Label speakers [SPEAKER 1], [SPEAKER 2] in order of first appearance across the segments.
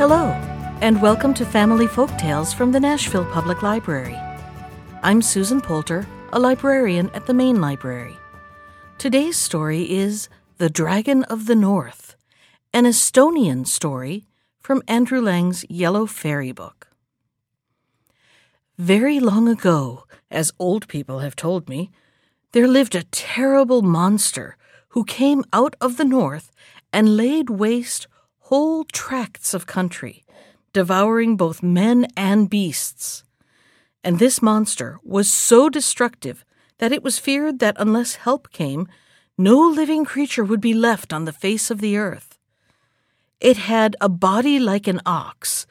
[SPEAKER 1] Hello, and welcome to Family Folk Tales from the Nashville Public Library. I'm Susan Poulter, a librarian at the Main Library. Today's story is The Dragon of the North, an Estonian story from Andrew Lang's Yellow Fairy Book. Very long ago, as old people have told me, there lived a terrible monster who came out of the north and laid waste whole tracts of country, devouring both men and beasts. And this monster was so destructive that it was feared that unless help came, no living creature would be left on the face of the earth. It had a body like an ox,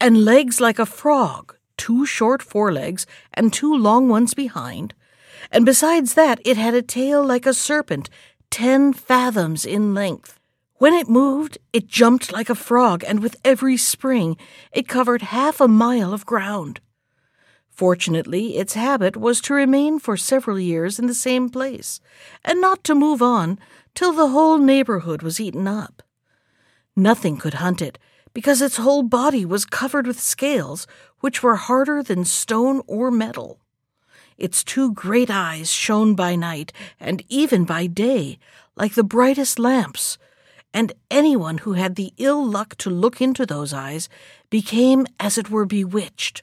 [SPEAKER 1] and legs like a frog, two short forelegs and two long ones behind, and besides that it had a tail like a serpent, ten fathoms in length. When it moved, it jumped like a frog, and with every spring, it covered half a mile of ground. Fortunately, its habit was to remain for several years in the same place, and not to move on till the whole neighborhood was eaten up. Nothing could hunt it, because its whole body was covered with scales, which were harder than stone or metal. Its two great eyes shone by night, and even by day, like the brightest lamps, and anyone who had the ill luck to look into those eyes became as it were bewitched,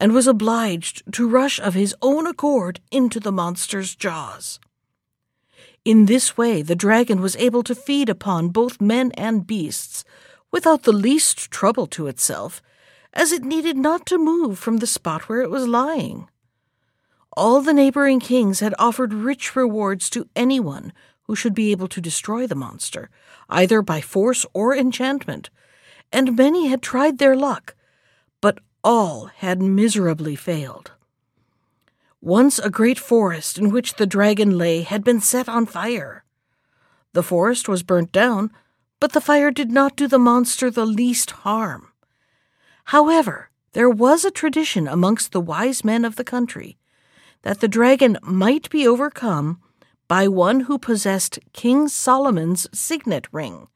[SPEAKER 1] and was obliged to rush of his own accord into the monster's jaws. In this way the dragon was able to feed upon both men and beasts without the least trouble to itself, as it needed not to move from the spot where it was lying. All the neighboring kings had offered rich rewards to anyone who should be able to destroy the monster, either by force or enchantment, and many had tried their luck, but all had miserably failed. Once a great forest in which the dragon lay had been set on fire. The forest was burnt down, but the fire did not do the monster the least harm. However, there was a tradition amongst the wise men of the country that the dragon might be overcome by one who possessed King Solomon's signet ring,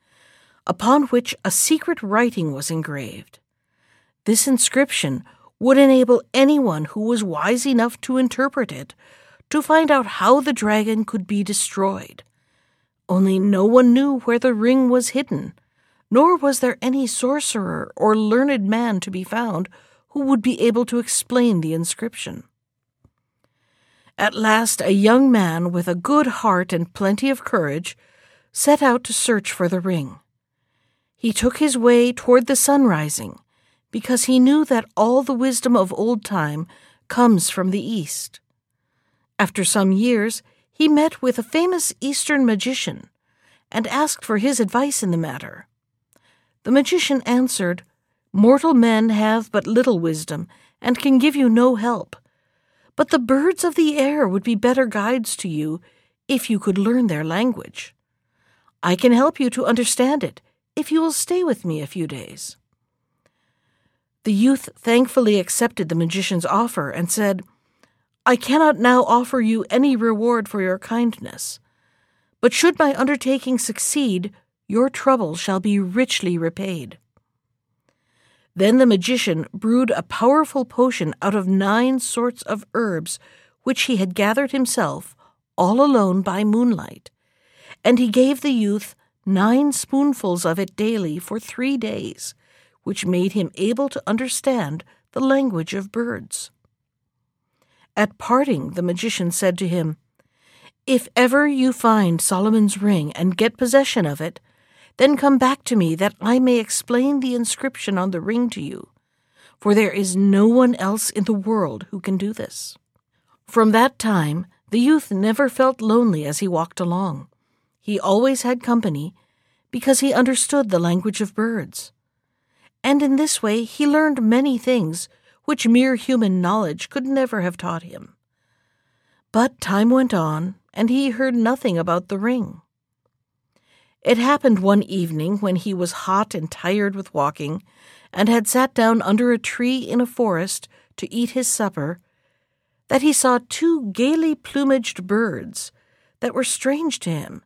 [SPEAKER 1] upon which a secret writing was engraved. This inscription would enable anyone who was wise enough to interpret it to find out how the dragon could be destroyed. Only no one knew where the ring was hidden, nor was there any sorcerer or learned man to be found who would be able to explain the inscription. At last, a young man with a good heart and plenty of courage set out to search for the ring. He took his way toward the sun rising, because he knew that all the wisdom of old time comes from the east. After some years, he met with a famous Eastern magician and asked for his advice in the matter. The magician answered, Mortal men have but little wisdom and can give you no help. But the birds of the air would be better guides to you if you could learn their language. I can help you to understand it if you will stay with me a few days. The youth thankfully accepted the magician's offer and said, I cannot now offer you any reward for your kindness, but should my undertaking succeed, your trouble shall be richly repaid. Then the magician brewed a powerful potion out of nine sorts of herbs which he had gathered himself, all alone by moonlight, and he gave the youth nine spoonfuls of it daily for three days, which made him able to understand the language of birds. At parting, the magician said to him, If ever you find Solomon's ring and get possession of it, then come back to me that I may explain the inscription on the ring to you, for there is no one else in the world who can do this. From that time, the youth never felt lonely as he walked along. He always had company, because he understood the language of birds. And in this way he learned many things which mere human knowledge could never have taught him. But time went on, and he heard nothing about the ring. It happened one evening when he was hot and tired with walking, and had sat down under a tree in a forest to eat his supper, that he saw two gaily plumaged birds that were strange to him,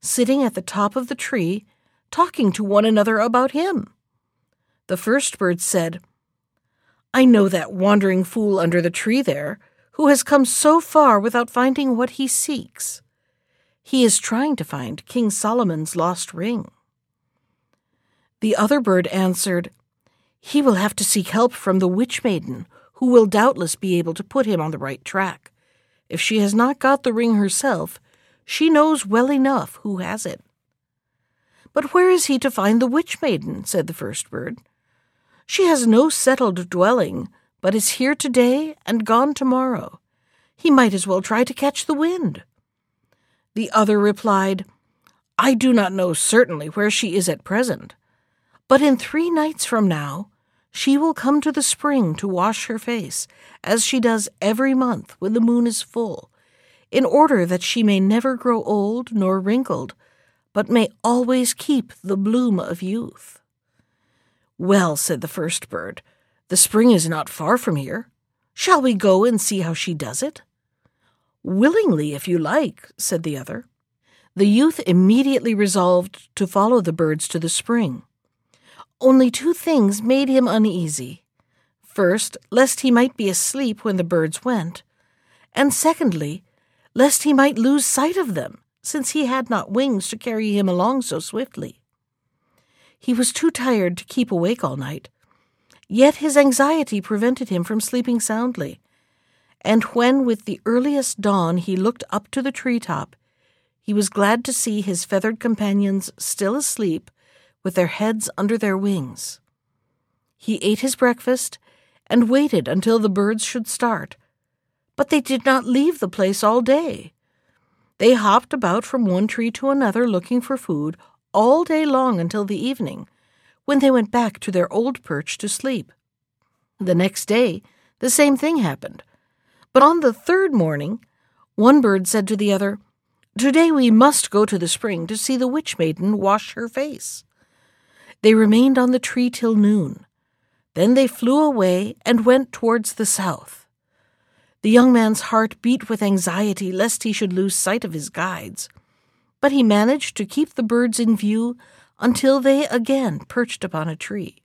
[SPEAKER 1] sitting at the top of the tree, talking to one another about him. The first bird said, I know that wandering fool under the tree there, who has come so far without finding what he seeks. He is trying to find King Solomon's lost ring. The other bird answered, He will have to seek help from the witch maiden, who will doubtless be able to put him on the right track. If she has not got the ring herself, she knows well enough who has it. But where is he to find the witch maiden? said the first bird. She has no settled dwelling, but is here today and gone tomorrow. He might as well try to catch the wind. The other replied, I do not know certainly where she is at present, but in three nights from now she will come to the spring to wash her face, as she does every month when the moon is full, in order that she may never grow old nor wrinkled, but may always keep the bloom of youth. Well, said the first bird, the spring is not far from here. Shall we go and see how she does it? Willingly, if you like, said the other. The youth immediately resolved to follow the birds to the spring. Only two things made him uneasy. First, lest he might be asleep when the birds went, and secondly, lest he might lose sight of them, since he had not wings to carry him along so swiftly. He was too tired to keep awake all night. Yet his anxiety prevented him from sleeping soundly. And when, with the earliest dawn, he looked up to the tree top, he was glad to see his feathered companions still asleep, with their heads under their wings. He ate his breakfast and waited until the birds should start. But they did not leave the place all day. They hopped about from one tree to another looking for food all day long until the evening, when they went back to their old perch to sleep. The next day, the same thing happened. But on the third morning, one bird said to the other, Today we must go to the spring to see the witch maiden wash her face. They remained on the tree till noon. Then they flew away and went towards the south. The young man's heart beat with anxiety lest he should lose sight of his guides but he managed to keep the birds in view until they again perched upon a tree.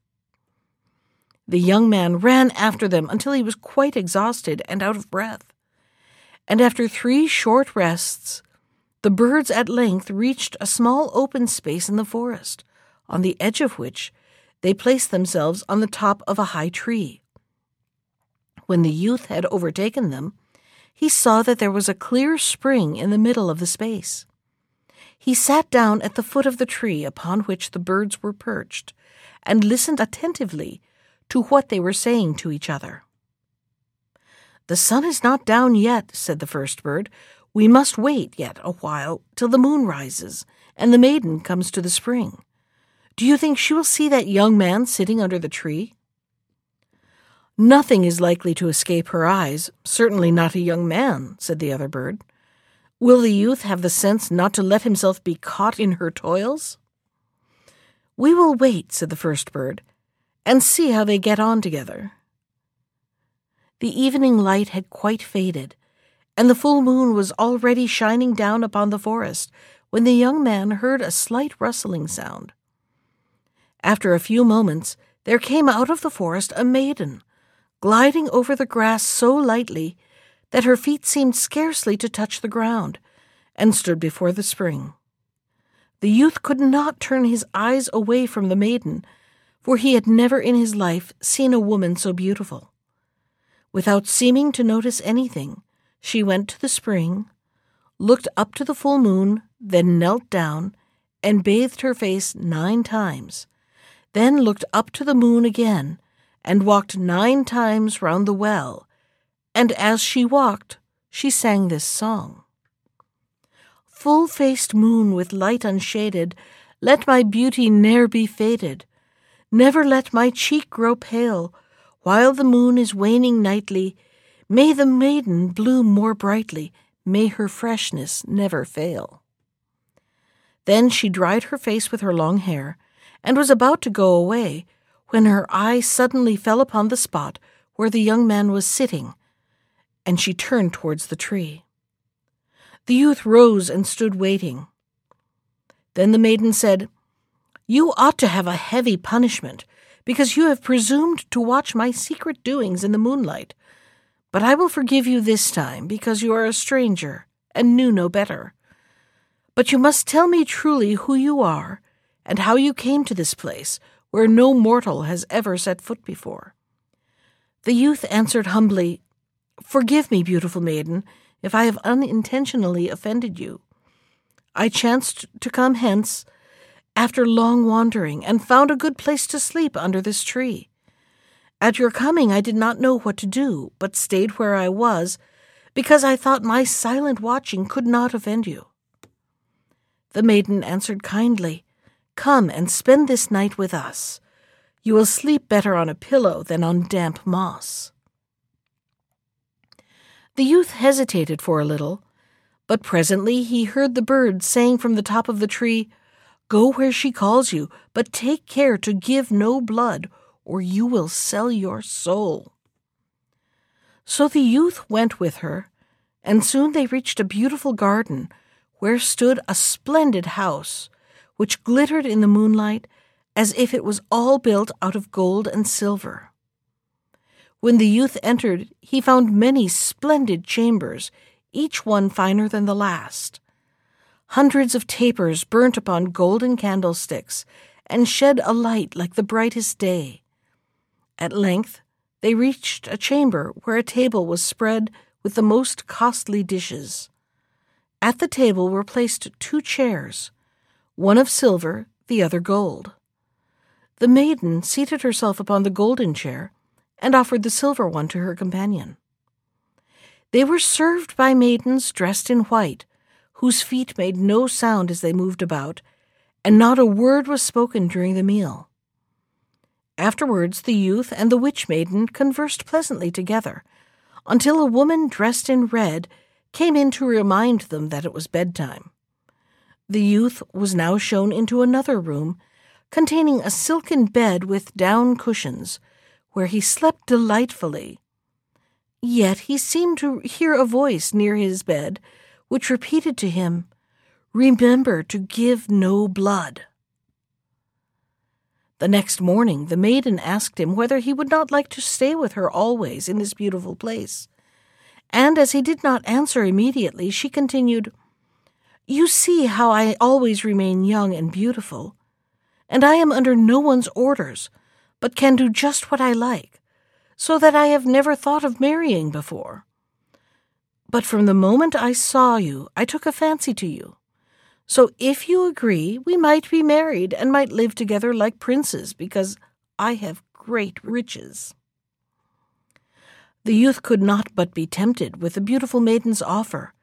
[SPEAKER 1] The young man ran after them until he was quite exhausted and out of breath. And after three short rests, the birds at length reached a small open space in the forest, on the edge of which they placed themselves on the top of a high tree. When the youth had overtaken them, he saw that there was a clear spring in the middle of the space. He sat down at the foot of the tree upon which the birds were perched, and listened attentively to what they were saying to each other. The sun is not down yet, said the first bird. We must wait yet a while till the moon rises and the maiden comes to the spring. Do you think she will see that young man sitting under the tree? Nothing is likely to escape her eyes, certainly not a young man, said the other bird. Will the youth have the sense not to let himself be caught in her toils? We will wait, said the first bird, and see how they get on together. The evening light had quite faded, and the full moon was already shining down upon the forest when the young man heard a slight rustling sound. After a few moments, there came out of the forest a maiden, gliding over the grass so lightly that her feet seemed scarcely to touch the ground, and stood before the spring. The youth could not turn his eyes away from the maiden, for he had never in his life seen a woman so beautiful. Without seeming to notice anything, she went to the spring, looked up to the full moon, then knelt down and bathed her face nine times, then looked up to the moon again and walked nine times round the well and as she walked, she sang this song Full faced moon with light unshaded, let my beauty ne'er be faded. Never let my cheek grow pale, while the moon is waning nightly. May the maiden bloom more brightly, may her freshness never fail. Then she dried her face with her long hair, and was about to go away, when her eye suddenly fell upon the spot where the young man was sitting and she turned towards the tree. The youth rose and stood waiting. Then the maiden said, You ought to have a heavy punishment, because you have presumed to watch my secret doings in the moonlight. But I will forgive you this time, because you are a stranger and knew no better. But you must tell me truly who you are and how you came to this place where no mortal has ever set foot before. The youth answered humbly, Forgive me, beautiful maiden, if I have unintentionally offended you. I chanced to come hence after long wandering and found a good place to sleep under this tree. At your coming, I did not know what to do, but stayed where I was, because I thought my silent watching could not offend you. The maiden answered kindly, Come and spend this night with us. You will sleep better on a pillow than on damp moss. The youth hesitated for a little, but presently he heard the bird saying from the top of the tree, Go where she calls you, but take care to give no blood, or you will sell your soul. So the youth went with her, and soon they reached a beautiful garden where stood a splendid house, which glittered in the moonlight as if it was all built out of gold and silver. When the youth entered, he found many splendid chambers, each one finer than the last. Hundreds of tapers burnt upon golden candlesticks and shed a light like the brightest day. At length, they reached a chamber where a table was spread with the most costly dishes. At the table were placed two chairs, one of silver, the other gold. The maiden seated herself upon the golden chair and offered the silver one to her companion. They were served by maidens dressed in white, whose feet made no sound as they moved about, and not a word was spoken during the meal. Afterwards, the youth and the witch maiden conversed pleasantly together, until a woman dressed in red came in to remind them that it was bedtime. The youth was now shown into another room, containing a silken bed with down cushions, where he slept delightfully. Yet he seemed to hear a voice near his bed which repeated to him, Remember to give no blood. The next morning, the maiden asked him whether he would not like to stay with her always in this beautiful place. And as he did not answer immediately, she continued, You see how I always remain young and beautiful, and I am under no one's orders, but can do just what I like, so that I have never thought of marrying before. But from the moment I saw you, I took a fancy to you. So if you agree, we might be married and might live together like princes, because I have great riches. The youth could not but be tempted with the beautiful maiden's offer,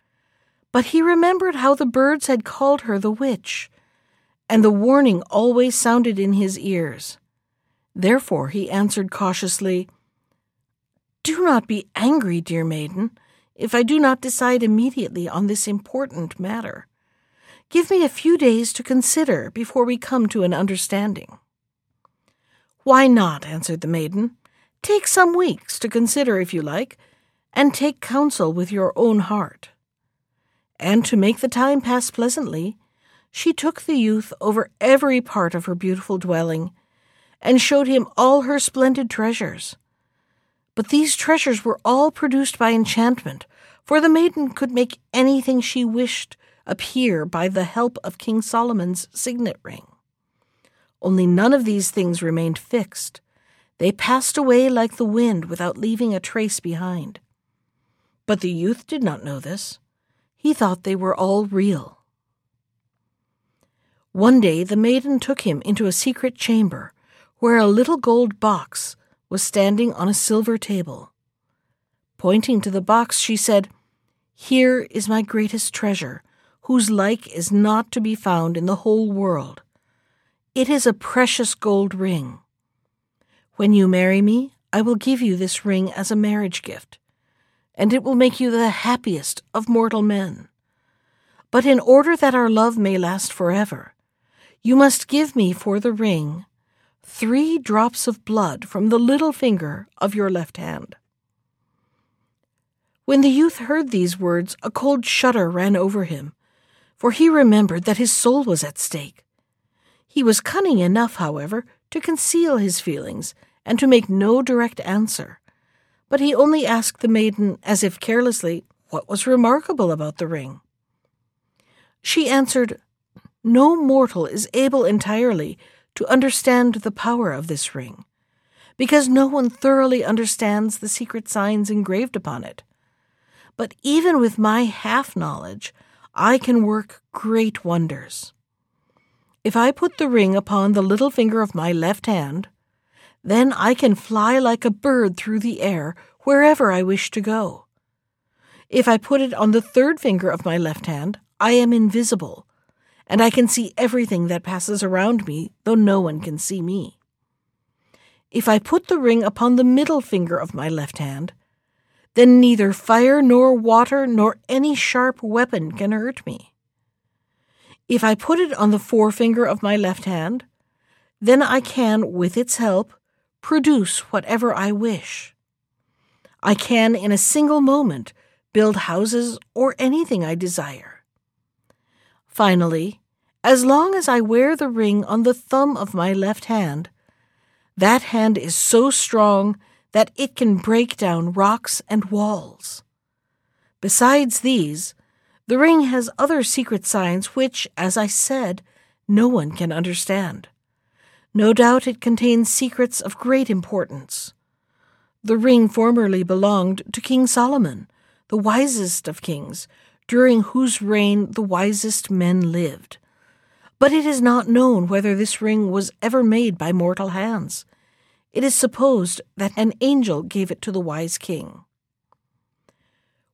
[SPEAKER 1] but he remembered how the birds had called her the witch, and the warning always sounded in his ears. Therefore he answered cautiously, Do not be angry, dear maiden if I do not decide immediately on this important matter. Give me a few days to consider before we come to an understanding. Why not? answered the maiden. Take some weeks to consider if you like, and take counsel with your own heart. And to make the time pass pleasantly, she took the youth over every part of her beautiful dwelling, and showed him all her splendid treasures but these treasures were all produced by enchantment, for the maiden could make anything she wished appear by the help of King Solomon's signet ring. Only none of these things remained fixed. They passed away like the wind without leaving a trace behind. But the youth did not know this. He thought they were all real. One day the maiden took him into a secret chamber where a little gold box was standing on a silver table. Pointing to the box, she said, Here is my greatest treasure, whose like is not to be found in the whole world. It is a precious gold ring. When you marry me, I will give you this ring as a marriage gift, and it will make you the happiest of mortal men. But in order that our love may last forever, you must give me for the ring three drops of blood from the little finger of your left hand. When the youth heard these words, a cold shudder ran over him, for he remembered that his soul was at stake. He was cunning enough, however, to conceal his feelings and to make no direct answer. But he only asked the maiden, as if carelessly, what was remarkable about the ring. She answered, No mortal is able entirely to understand the power of this ring, because no one thoroughly understands the secret signs engraved upon it. But even with my half knowledge, I can work great wonders. If I put the ring upon the little finger of my left hand, then I can fly like a bird through the air wherever I wish to go. If I put it on the third finger of my left hand, I am invisible, and I can see everything that passes around me, though no one can see me. If I put the ring upon the middle finger of my left hand, then neither fire nor water nor any sharp weapon can hurt me. If I put it on the forefinger of my left hand, then I can, with its help, produce whatever I wish. I can, in a single moment, build houses or anything I desire. Finally, as long as I wear the ring on the thumb of my left hand, that hand is so strong that it can break down rocks and walls. Besides these, the ring has other secret signs which, as I said, no one can understand. No doubt it contains secrets of great importance. The ring formerly belonged to King Solomon, the wisest of kings, during whose reign the wisest men lived. But it is not known whether this ring was ever made by mortal hands. It is supposed that an angel gave it to the wise king.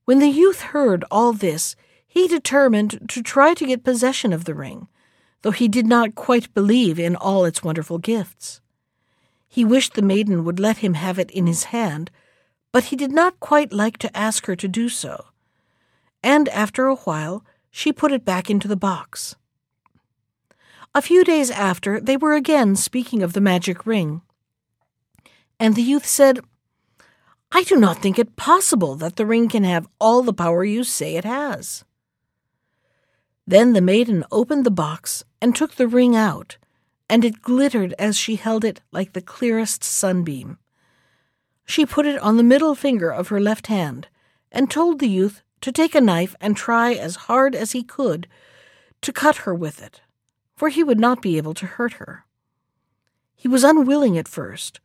[SPEAKER 1] When the youth heard all this, he determined to try to get possession of the ring, though he did not quite believe in all its wonderful gifts. He wished the maiden would let him have it in his hand, but he did not quite like to ask her to do so. And after a while, she put it back into the box. A few days after, they were again speaking of the magic ring. And the youth said, I do not think it possible that the ring can have all the power you say it has. Then the maiden opened the box and took the ring out, and it glittered as she held it like the clearest sunbeam. She put it on the middle finger of her left hand, and told the youth to take a knife and try as hard as he could to cut her with it, for he would not be able to hurt her. He was unwilling at first,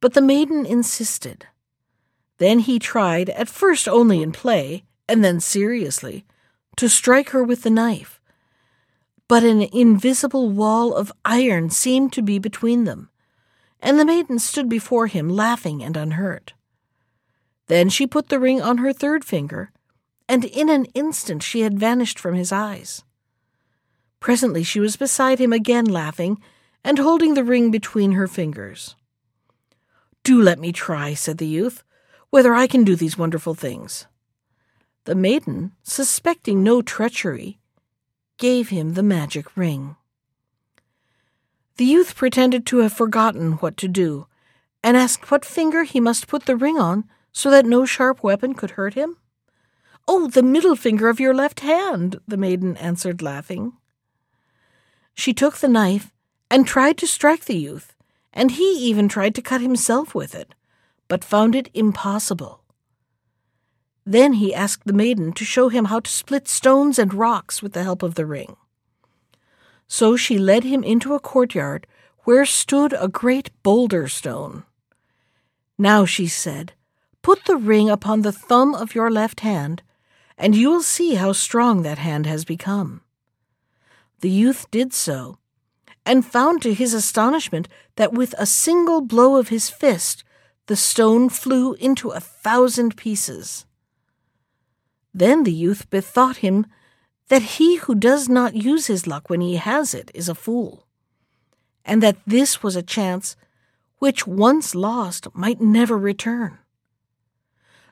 [SPEAKER 1] but the maiden insisted. Then he tried, at first only in play, and then seriously, to strike her with the knife. But an invisible wall of iron seemed to be between them, and the maiden stood before him laughing and unhurt. Then she put the ring on her third finger, and in an instant she had vanished from his eyes. Presently she was beside him again laughing, and holding the ring between her fingers. Do let me try, said the youth, whether I can do these wonderful things. The maiden, suspecting no treachery, gave him the magic ring. The youth pretended to have forgotten what to do, and asked what finger he must put the ring on so that no sharp weapon could hurt him. Oh, the middle finger of your left hand, the maiden answered, laughing. She took the knife and tried to strike the youth, and he even tried to cut himself with it, but found it impossible. Then he asked the maiden to show him how to split stones and rocks with the help of the ring. So she led him into a courtyard where stood a great boulder stone. Now, she said, put the ring upon the thumb of your left hand, and you will see how strong that hand has become. The youth did so, and found to his astonishment that with a single blow of his fist the stone flew into a thousand pieces. Then the youth bethought him that he who does not use his luck when he has it is a fool, and that this was a chance which, once lost, might never return.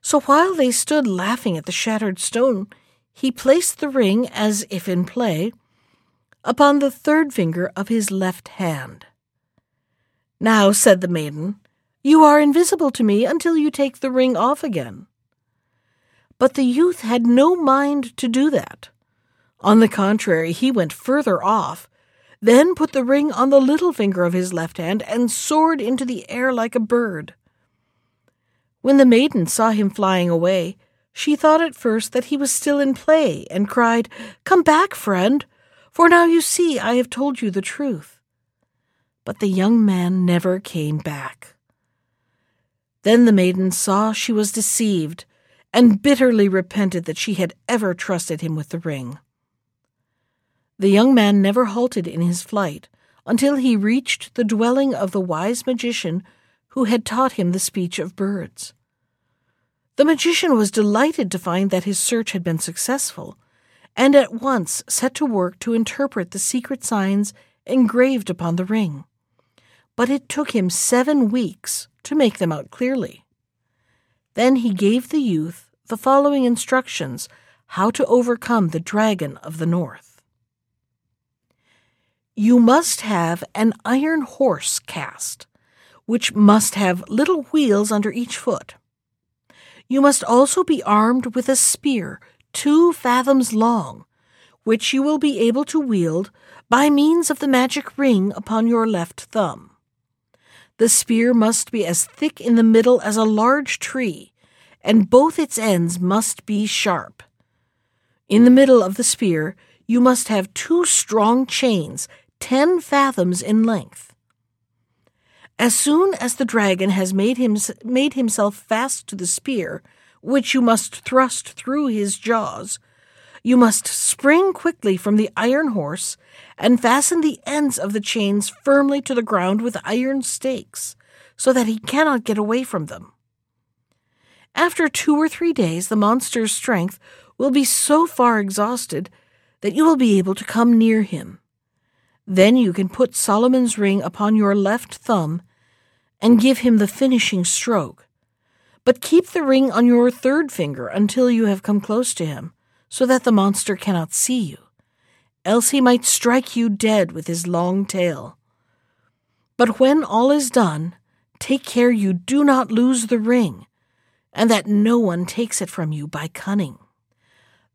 [SPEAKER 1] So while they stood laughing at the shattered stone, he placed the ring, as if in play, upon the third finger of his left hand. Now, said the maiden, you are invisible to me until you take the ring off again. But the youth had no mind to do that. On the contrary, he went further off, then put the ring on the little finger of his left hand, and soared into the air like a bird. When the maiden saw him flying away, she thought at first that he was still in play, and cried, Come back, friend, for now you see I have told you the truth. But the young man never came back. Then the maiden saw she was deceived, and bitterly repented that she had ever trusted him with the ring. The young man never halted in his flight until he reached the dwelling of the wise magician who had taught him the speech of birds. The magician was delighted to find that his search had been successful, and at once set to work to interpret the secret signs engraved upon the ring. But it took him seven weeks to make them out clearly. Then he gave the youth the following instructions how to overcome the dragon of the north. You must have an iron horse cast, which must have little wheels under each foot. You must also be armed with a spear two fathoms long, which you will be able to wield by means of the magic ring upon your left thumb. The spear must be as thick in the middle as a large tree, and both its ends must be sharp. In the middle of the spear, you must have two strong chains ten fathoms in length. As soon as the dragon has made, him, made himself fast to the spear, which you must thrust through his jaws, you must spring quickly from the iron horse and fasten the ends of the chains firmly to the ground with iron stakes, so that he cannot get away from them. After two or three days, the monster's strength will be so far exhausted that you will be able to come near him. Then you can put Solomon's ring upon your left thumb and give him the finishing stroke. But keep the ring on your third finger until you have come close to him, so that the monster cannot see you. Else he might strike you dead with his long tail. But when all is done, take care you do not lose the ring, and that no one takes it from you by cunning.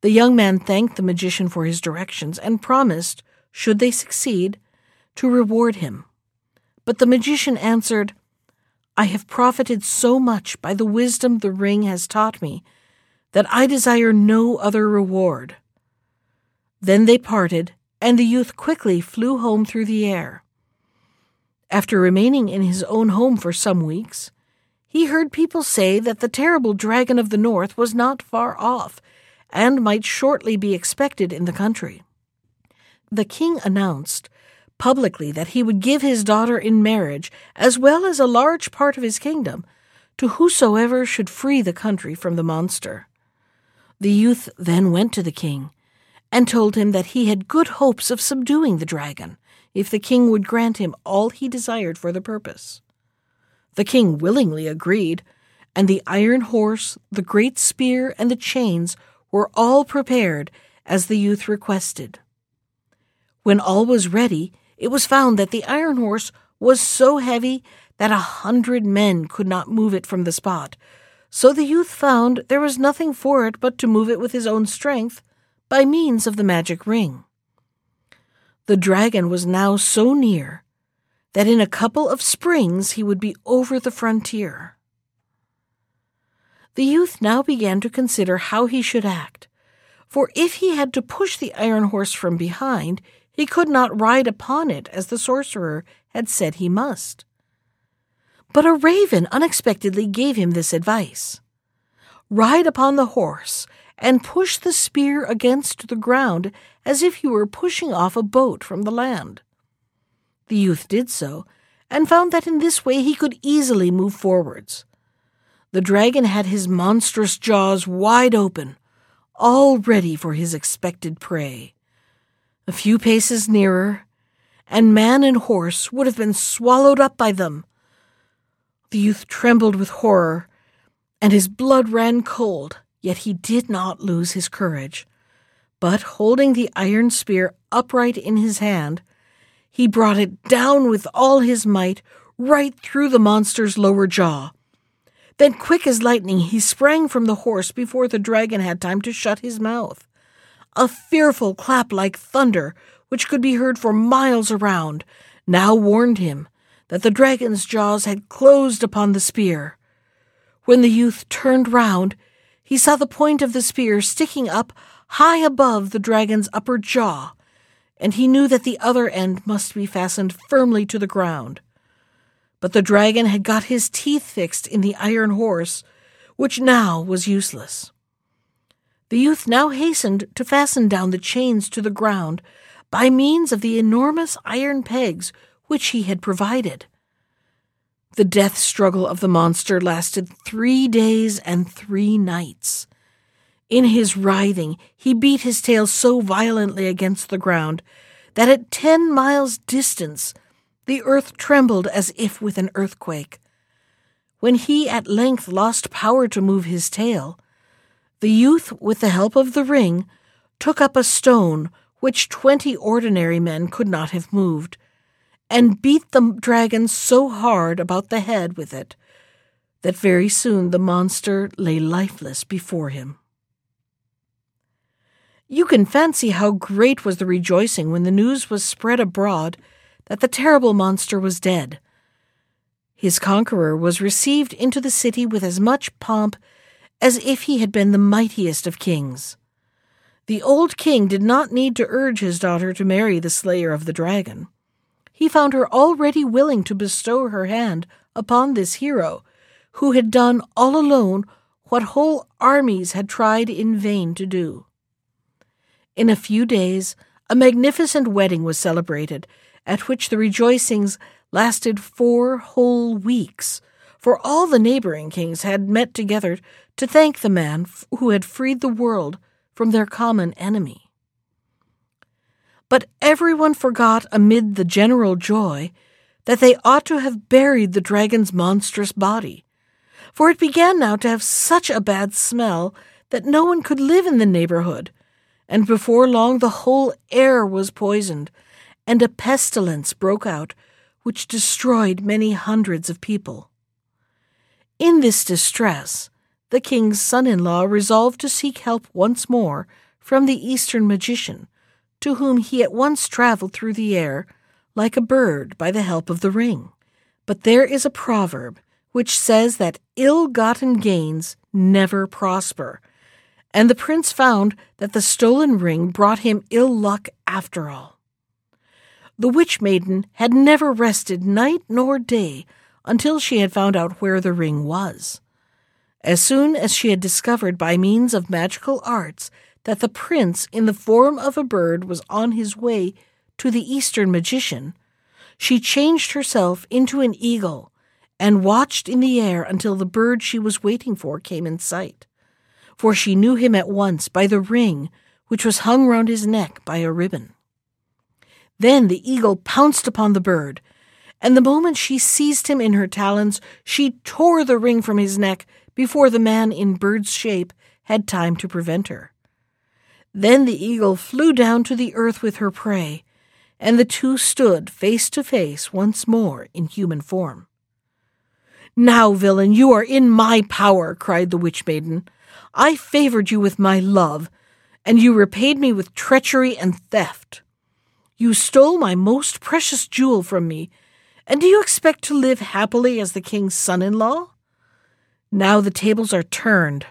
[SPEAKER 1] The young man thanked the magician for his directions and promised should they succeed, to reward him. But the magician answered, I have profited so much by the wisdom the ring has taught me that I desire no other reward. Then they parted, and the youth quickly flew home through the air. After remaining in his own home for some weeks, he heard people say that the terrible dragon of the north was not far off, and might shortly be expected in the country the king announced publicly that he would give his daughter in marriage, as well as a large part of his kingdom, to whosoever should free the country from the monster. The youth then went to the king and told him that he had good hopes of subduing the dragon if the king would grant him all he desired for the purpose. The king willingly agreed, and the iron horse, the great spear, and the chains were all prepared as the youth requested. When all was ready, it was found that the iron horse was so heavy that a hundred men could not move it from the spot. So the youth found there was nothing for it but to move it with his own strength by means of the magic ring. The dragon was now so near that in a couple of springs he would be over the frontier. The youth now began to consider how he should act, for if he had to push the iron horse from behind, he could not ride upon it as the sorcerer had said he must. But a raven unexpectedly gave him this advice Ride upon the horse and push the spear against the ground as if you were pushing off a boat from the land. The youth did so, and found that in this way he could easily move forwards. The dragon had his monstrous jaws wide open, all ready for his expected prey. A few paces nearer, and man and horse would have been swallowed up by them. The youth trembled with horror, and his blood ran cold, yet he did not lose his courage. But holding the iron spear upright in his hand, he brought it down with all his might right through the monster's lower jaw. Then, quick as lightning, he sprang from the horse before the dragon had time to shut his mouth. A fearful clap like thunder which could be heard for miles around, now warned him that the dragon's jaws had closed upon the spear. When the youth turned round, he saw the point of the spear sticking up high above the dragon's upper jaw, and he knew that the other end must be fastened firmly to the ground. But the dragon had got his teeth fixed in the iron horse, which now was useless. The youth now hastened to fasten down the chains to the ground by means of the enormous iron pegs which he had provided. The death struggle of the monster lasted three days and three nights. In his writhing, he beat his tail so violently against the ground that at ten miles' distance the earth trembled as if with an earthquake. When he at length lost power to move his tail, the youth, with the help of the ring, took up a stone which twenty ordinary men could not have moved, and beat the dragon so hard about the head with it that very soon the monster lay lifeless before him. You can fancy how great was the rejoicing when the news was spread abroad that the terrible monster was dead. His conqueror was received into the city with as much pomp as if he had been the mightiest of kings. The old king did not need to urge his daughter to marry the slayer of the dragon. He found her already willing to bestow her hand upon this hero, who had done all alone what whole armies had tried in vain to do. In a few days, a magnificent wedding was celebrated, at which the rejoicings lasted four whole weeks, for all the neighboring kings had met together to thank the man who had freed the world from their common enemy. But everyone forgot amid the general joy that they ought to have buried the dragon's monstrous body, for it began now to have such a bad smell that no one could live in the neighborhood, and before long the whole air was poisoned, and a pestilence broke out which destroyed many hundreds of people. In this distress, the king's son in law resolved to seek help once more from the Eastern magician, to whom he at once travelled through the air like a bird by the help of the ring. But there is a proverb which says that ill gotten gains never prosper, and the prince found that the stolen ring brought him ill luck after all. The witch maiden had never rested night nor day until she had found out where the ring was. As soon as she had discovered by means of magical arts that the prince in the form of a bird was on his way to the Eastern magician, she changed herself into an eagle and watched in the air until the bird she was waiting for came in sight. For she knew him at once by the ring which was hung round his neck by a ribbon. Then the eagle pounced upon the bird, and the moment she seized him in her talons, she tore the ring from his neck before the man in bird's shape had time to prevent her. Then the eagle flew down to the earth with her prey, and the two stood face to face once more in human form. Now, villain, you are in my power, cried the witch maiden. I favored you with my love, and you repaid me with treachery and theft. You stole my most precious jewel from me, and do you expect to live happily as the king's son in law? Now the tables are turned.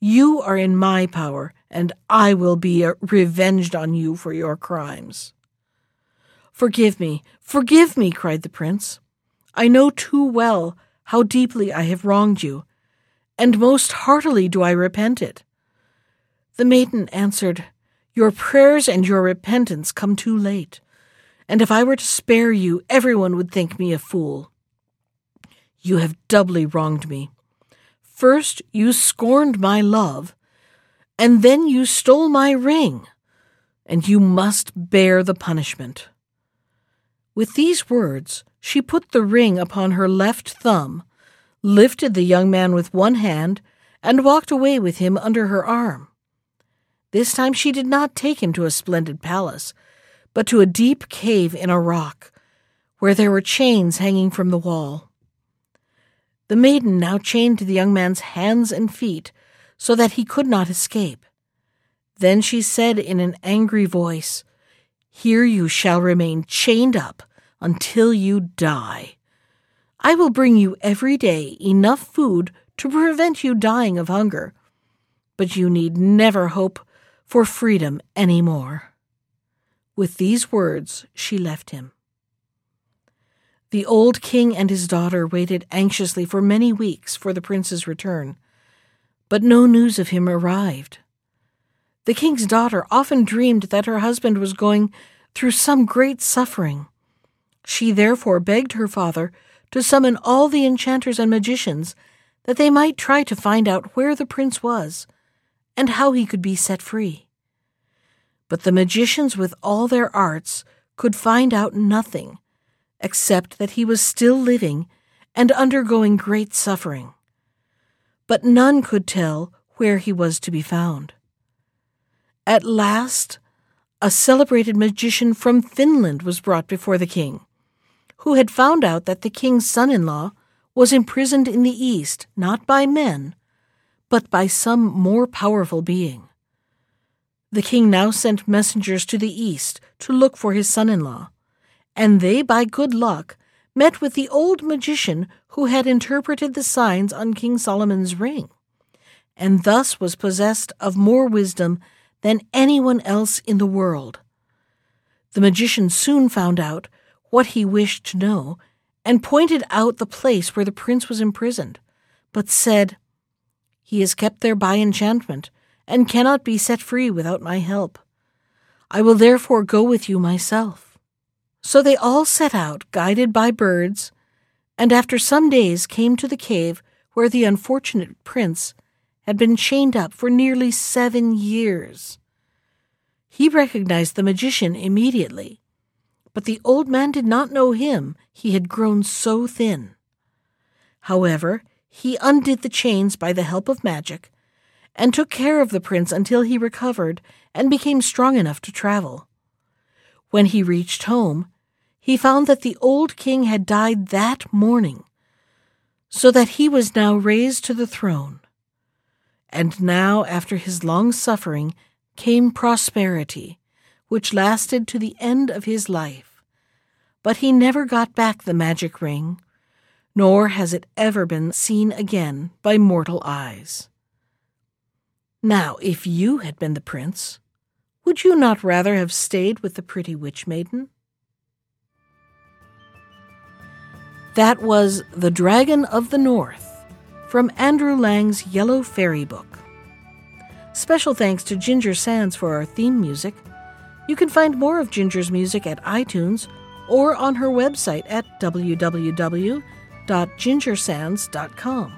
[SPEAKER 1] You are in my power, and I will be uh, revenged on you for your crimes. Forgive me, forgive me, cried the prince. I know too well how deeply I have wronged you, and most heartily do I repent it. The maiden answered, Your prayers and your repentance come too late, and if I were to spare you, everyone would think me a fool. You have doubly wronged me. First you scorned my love, and then you stole my ring, and you must bear the punishment. With these words, she put the ring upon her left thumb, lifted the young man with one hand, and walked away with him under her arm. This time she did not take him to a splendid palace, but to a deep cave in a rock, where there were chains hanging from the wall. The maiden now chained the young man's hands and feet so that he could not escape. Then she said in an angry voice, Here you shall remain chained up until you die. I will bring you every day enough food to prevent you dying of hunger, but you need never hope for freedom any more. With these words, she left him. The old king and his daughter waited anxiously for many weeks for the prince's return, but no news of him arrived. The king's daughter often dreamed that her husband was going through some great suffering. She therefore begged her father to summon all the enchanters and magicians that they might try to find out where the prince was and how he could be set free. But the magicians, with all their arts, could find out nothing except that he was still living and undergoing great suffering. But none could tell where he was to be found. At last, a celebrated magician from Finland was brought before the king, who had found out that the king's son in law was imprisoned in the East not by men, but by some more powerful being. The king now sent messengers to the East to look for his son in law and they, by good luck, met with the old magician who had interpreted the signs on King Solomon's ring, and thus was possessed of more wisdom than anyone else in the world. The magician soon found out what he wished to know, and pointed out the place where the prince was imprisoned, but said, He is kept there by enchantment, and cannot be set free without my help. I will therefore go with you myself. So they all set out, guided by birds, and after some days came to the cave where the unfortunate prince had been chained up for nearly seven years. He recognized the magician immediately, but the old man did not know him, he had grown so thin. However, he undid the chains by the help of magic, and took care of the prince until he recovered and became strong enough to travel. When he reached home, he found that the old king had died that morning, so that he was now raised to the throne. And now, after his long suffering, came prosperity, which lasted to the end of his life. But he never got back the magic ring, nor has it ever been seen again by mortal eyes. Now, if you had been the prince, would you not rather have stayed with the pretty witch maiden? That was The Dragon of the North from Andrew Lang's Yellow Fairy Book. Special thanks to Ginger Sands for our theme music. You can find more of Ginger's music at iTunes or on her website at www.gingersands.com.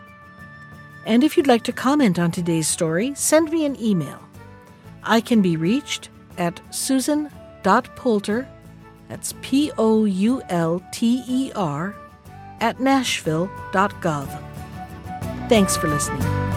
[SPEAKER 1] And if you'd like to comment on today's story, send me an email. I can be reached at susan.poulter, that's P O U L T E R, at nashville.gov. Thanks for listening.